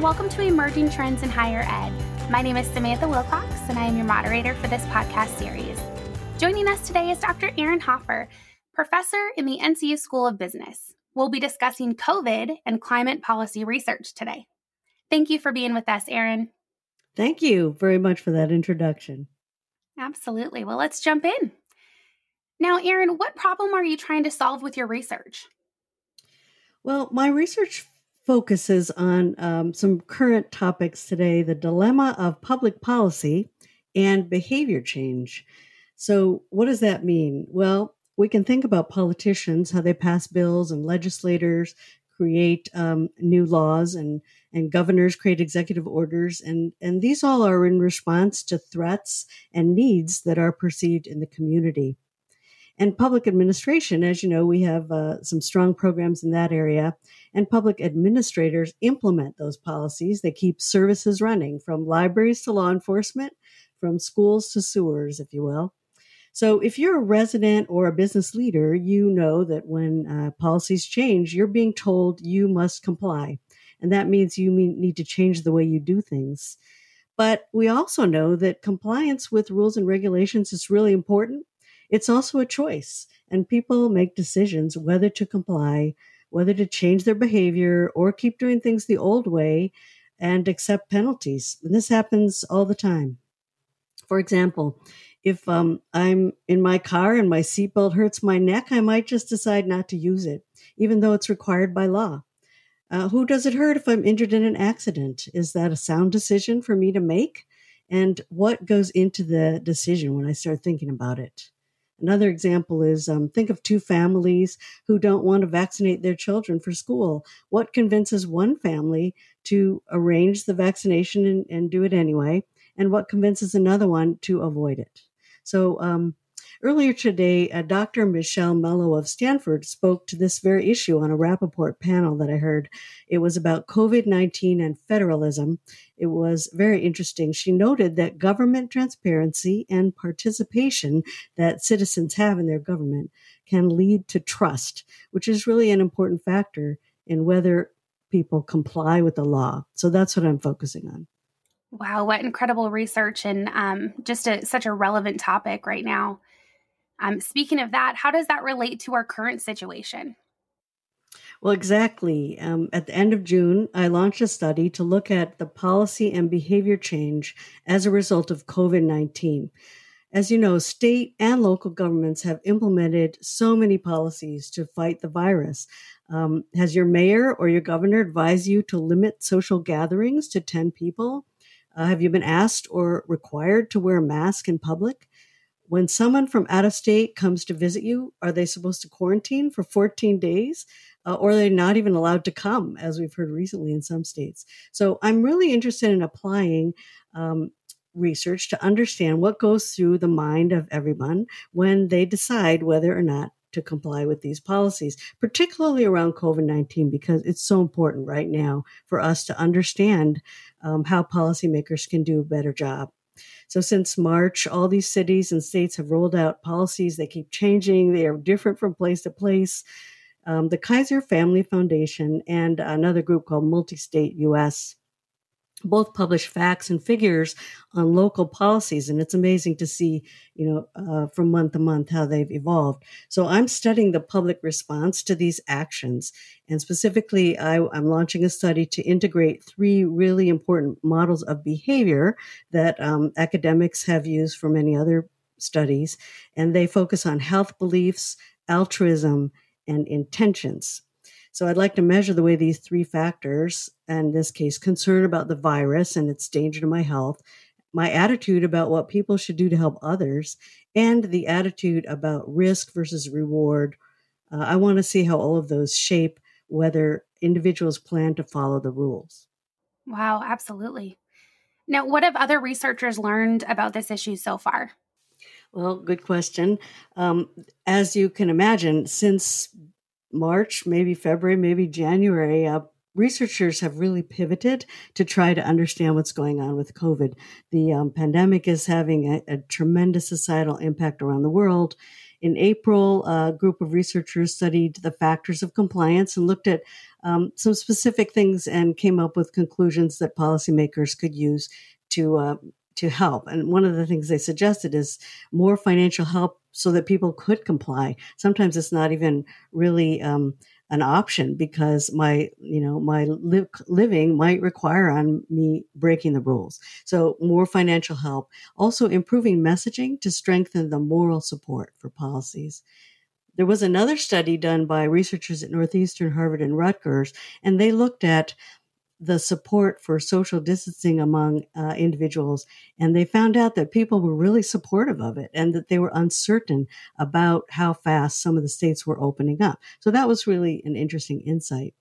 and welcome to Emerging Trends in Higher Ed. My name is Samantha Wilcox, and I am your moderator for this podcast series. Joining us today is Dr. Aaron Hoffer, professor in the NCU School of Business. We'll be discussing COVID and climate policy research today. Thank you for being with us, Aaron. Thank you very much for that introduction. Absolutely. Well, let's jump in. Now, Aaron, what problem are you trying to solve with your research? Well, my research focuses on um, some current topics today the dilemma of public policy and behavior change. So, what does that mean? Well, we can think about politicians, how they pass bills, and legislators create um, new laws, and, and governors create executive orders. And, and these all are in response to threats and needs that are perceived in the community. And public administration, as you know, we have uh, some strong programs in that area. And public administrators implement those policies. They keep services running from libraries to law enforcement, from schools to sewers, if you will. So if you're a resident or a business leader, you know that when uh, policies change, you're being told you must comply. And that means you need to change the way you do things. But we also know that compliance with rules and regulations is really important it's also a choice, and people make decisions whether to comply, whether to change their behavior, or keep doing things the old way and accept penalties. And this happens all the time. For example, if um, I'm in my car and my seatbelt hurts my neck, I might just decide not to use it, even though it's required by law. Uh, who does it hurt if I'm injured in an accident? Is that a sound decision for me to make? And what goes into the decision when I start thinking about it? Another example is um, think of two families who don't want to vaccinate their children for school. What convinces one family to arrange the vaccination and, and do it anyway? And what convinces another one to avoid it? So, um, Earlier today, uh, Dr. Michelle Mello of Stanford spoke to this very issue on a Rappaport panel that I heard. It was about COVID 19 and federalism. It was very interesting. She noted that government transparency and participation that citizens have in their government can lead to trust, which is really an important factor in whether people comply with the law. So that's what I'm focusing on. Wow, what incredible research and um, just a, such a relevant topic right now. Um, speaking of that, how does that relate to our current situation? Well, exactly. Um, at the end of June, I launched a study to look at the policy and behavior change as a result of COVID 19. As you know, state and local governments have implemented so many policies to fight the virus. Um, has your mayor or your governor advised you to limit social gatherings to 10 people? Uh, have you been asked or required to wear a mask in public? When someone from out of state comes to visit you, are they supposed to quarantine for 14 days? Uh, or are they not even allowed to come, as we've heard recently in some states? So I'm really interested in applying um, research to understand what goes through the mind of everyone when they decide whether or not to comply with these policies, particularly around COVID 19, because it's so important right now for us to understand um, how policymakers can do a better job. So since March, all these cities and states have rolled out policies. They keep changing. They are different from place to place. Um, the Kaiser Family Foundation and another group called Multi-State US both publish facts and figures on local policies and it's amazing to see you know uh, from month to month how they've evolved. So i'm studying the public response to these actions and specifically I, i'm launching a study to integrate three really important models of behavior that um, academics have used for many other studies and they focus on health beliefs altruism and intentions so I'd like to measure the way these three factors, and in this case, concern about the virus and its danger to my health, my attitude about what people should do to help others, and the attitude about risk versus reward. Uh, I want to see how all of those shape whether individuals plan to follow the rules. Wow, absolutely. Now, what have other researchers learned about this issue so far? Well, good question. Um, as you can imagine, since March, maybe February, maybe January, uh, researchers have really pivoted to try to understand what's going on with COVID. The um, pandemic is having a, a, tremendous societal impact around the world. in April, a group of researchers studied the factors of compliance and looked at um, some specific things and came up with conclusions that policymakers could use to uh, to help. And one of the things they suggested is more financial help so that people could comply. Sometimes it's not even really um, an option because my you know my li- living might require on me breaking the rules so more financial help also improving messaging to strengthen the moral support for policies there was another study done by researchers at northeastern harvard and rutgers and they looked at the support for social distancing among uh, individuals. And they found out that people were really supportive of it and that they were uncertain about how fast some of the states were opening up. So that was really an interesting insight.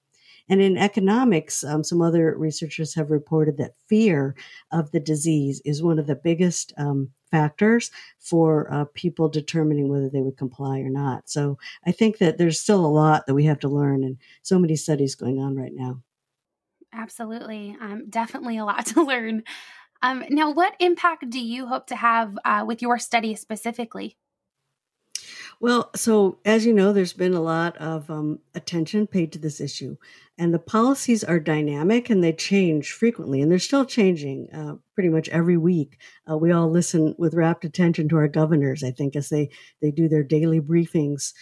And in economics, um, some other researchers have reported that fear of the disease is one of the biggest um, factors for uh, people determining whether they would comply or not. So I think that there's still a lot that we have to learn, and so many studies going on right now. Absolutely. Um, definitely a lot to learn. Um, now, what impact do you hope to have uh, with your study specifically? Well, so as you know, there's been a lot of um, attention paid to this issue, and the policies are dynamic and they change frequently, and they're still changing uh, pretty much every week. Uh, we all listen with rapt attention to our governors, I think, as they they do their daily briefings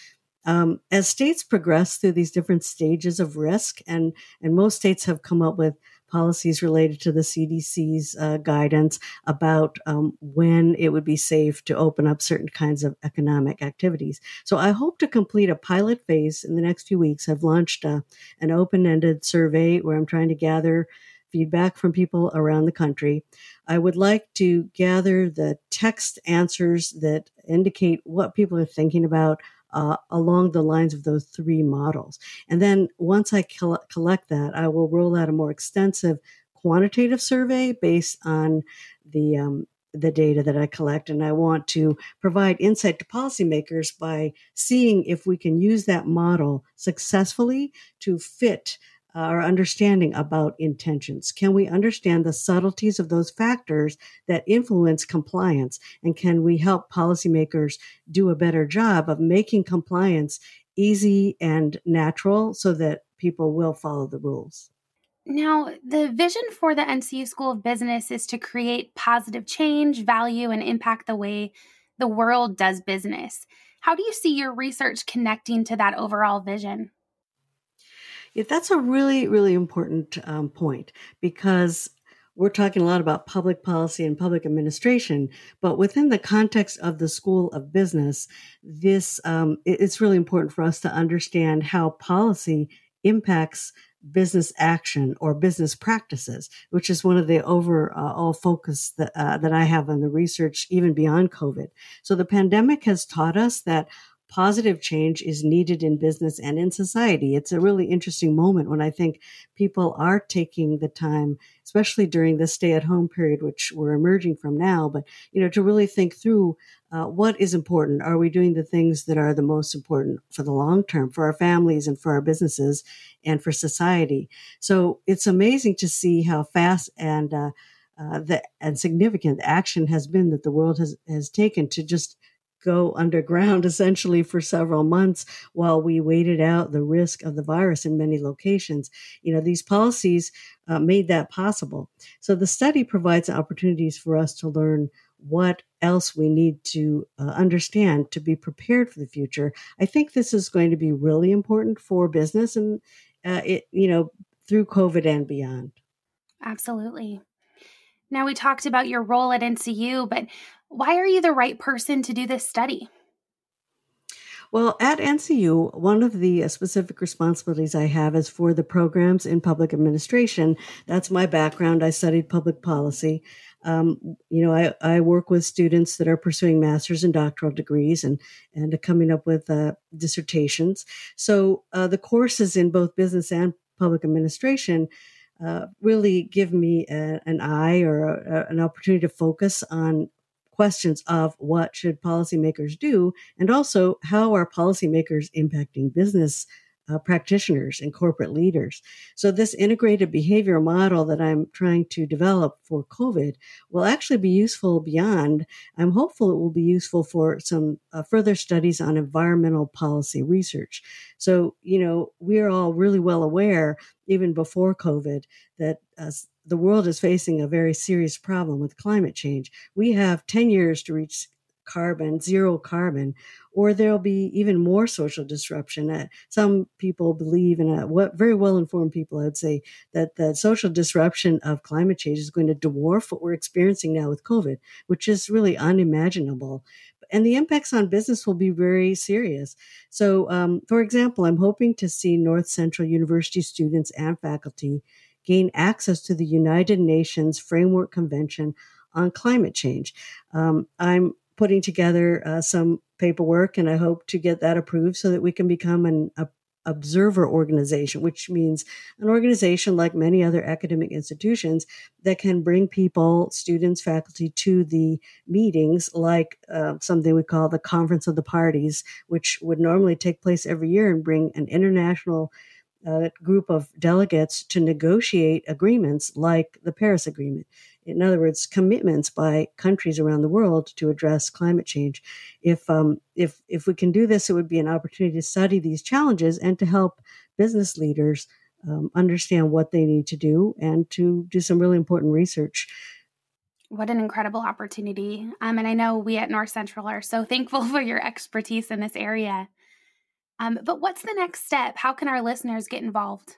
um, as states progress through these different stages of risk, and and most states have come up with policies related to the CDC's uh, guidance about um, when it would be safe to open up certain kinds of economic activities. So I hope to complete a pilot phase in the next few weeks. I've launched a, uh, an open ended survey where I'm trying to gather feedback from people around the country. I would like to gather the text answers that indicate what people are thinking about uh, along the lines of those three models. And then once I col- collect that, I will roll out a more extensive quantitative survey based on the um, the data that I collect, and I want to provide insight to policymakers by seeing if we can use that model successfully to fit our understanding about intentions? Can we understand the subtleties of those factors that influence compliance? And can we help policymakers do a better job of making compliance easy and natural so that people will follow the rules? Now, the vision for the NCU School of Business is to create positive change, value, and impact the way the world does business. How do you see your research connecting to that overall vision? Yeah, that's a really, really important um, point because we're talking a lot about public policy and public administration, but within the context of the School of Business, this um, it's really important for us to understand how policy impacts business action or business practices, which is one of the overall focus that, uh, that I have on the research, even beyond COVID. So the pandemic has taught us that positive change is needed in business and in society. It's a really interesting moment when I think people are taking the time, especially during the stay at home period, which we're emerging from now, but, you know, to really think through uh, what is important. Are we doing the things that are the most important for the long term, for our families and for our businesses and for society? So it's amazing to see how fast and, uh, uh, the and significant action has been that the world has has taken to just go underground essentially for several months while we waited out the risk of the virus in many locations. You know, these policies uh, made that possible. So the study provides opportunities for us to learn what else we need to uh, understand to be prepared for the future. I think this is going to be really important for business and uh, it, you know, through COVID and beyond. Absolutely. Now, we talked about your role at NCU, but why are you the right person to do this study? Well, at NCU, one of the uh, specific responsibilities I have is for the programs in public administration. That's my background. I studied public policy. Um, you know, I, I work with students that are pursuing master's and doctoral degrees and, and coming up with uh, dissertations. So uh, the courses in both business and public administration uh, really give me a, an eye or a, an opportunity to focus on questions of what should policymakers do and also how are policymakers impacting business uh, practitioners and corporate leaders. So, this integrated behavior model that I'm trying to develop for COVID will actually be useful beyond. I'm hopeful it will be useful for some uh, further studies on environmental policy research. So, you know, we're all really well aware, even before COVID, that uh, the world is facing a very serious problem with climate change. We have 10 years to reach carbon, zero carbon, or there'll be even more social disruption. Some people believe, and what very well informed people, I'd say, that the social disruption of climate change is going to dwarf what we're experiencing now with COVID, which is really unimaginable. And the impacts on business will be very serious. So, um, for example, I'm hoping to see North Central University students and faculty gain access to the United Nations Framework Convention on Climate Change. Um, I'm putting together uh, some paperwork and I hope to get that approved so that we can become an a, observer organization, which means an organization like many other academic institutions that can bring people, students, faculty to the meetings, like uh, something we call the Conference of the Parties, which would normally take place every year and bring an international a group of delegates to negotiate agreements like the Paris Agreement. In other words, commitments by countries around the world to address climate change. If um, if if we can do this, it would be an opportunity to study these challenges and to help business leaders um, understand what they need to do and to do some really important research. What an incredible opportunity. Um, and I know we at North Central are so thankful for your expertise in this area. Um, but what's the next step? How can our listeners get involved?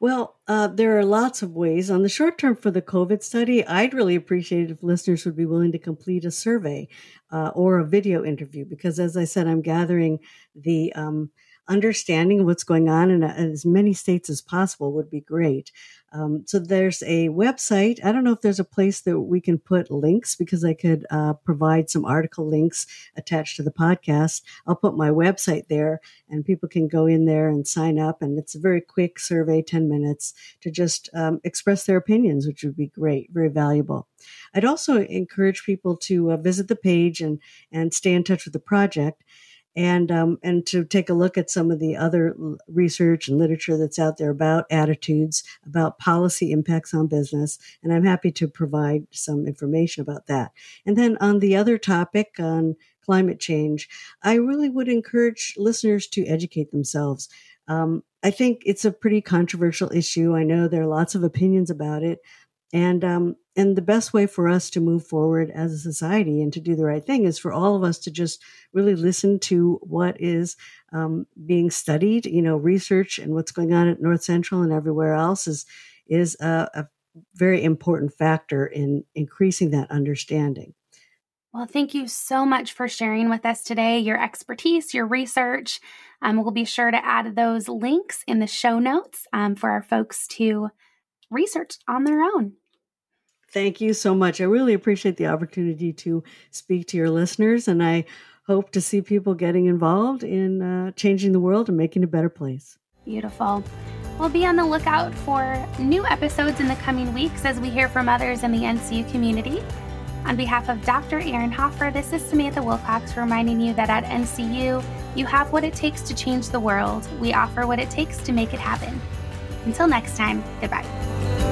Well, uh, there are lots of ways. On the short term for the COVID study, I'd really appreciate if listeners would be willing to complete a survey uh, or a video interview because, as I said, I'm gathering the um, understanding of what's going on in, in, as many states as possible would be great. Um, so there's a website. I don't know if there's a place that we can put links because I could uh, provide some article links attached to the podcast. I'll put my website there and people can go in there and sign up. And it's a very quick survey, 10 minutes to just um, express their opinions, which would be great, very valuable. I'd also encourage people to uh, visit the page and, and stay in touch with the project and um, and to take a look at some of the other research and literature that's out there about attitudes, about policy impacts on business, and I'm happy to provide some information about that. And then on the other topic on climate change, I really would encourage listeners to educate themselves. Um, I think it's a pretty controversial issue. I know there are lots of opinions about it, and um, and the best way for us to move forward as a society and to do the right thing is for all of us to just really listen to what is um, being studied. You know, research and what's going on at North Central and everywhere else is is a, a very important factor in increasing that understanding. Well, thank you so much for sharing with us today your expertise, your research. Um, we'll be sure to add those links in the show notes um, for our folks to research on their own. Thank you so much. I really appreciate the opportunity to speak to your listeners, and I hope to see people getting involved in uh, changing the world and making a better place. Beautiful. We'll be on the lookout for new episodes in the coming weeks as we hear from others in the NCU community. On behalf of Dr. Aaron Hoffer, this is Samantha Wilcox reminding you that at NCU, you have what it takes to change the world. We offer what it takes to make it happen. Until next time, goodbye.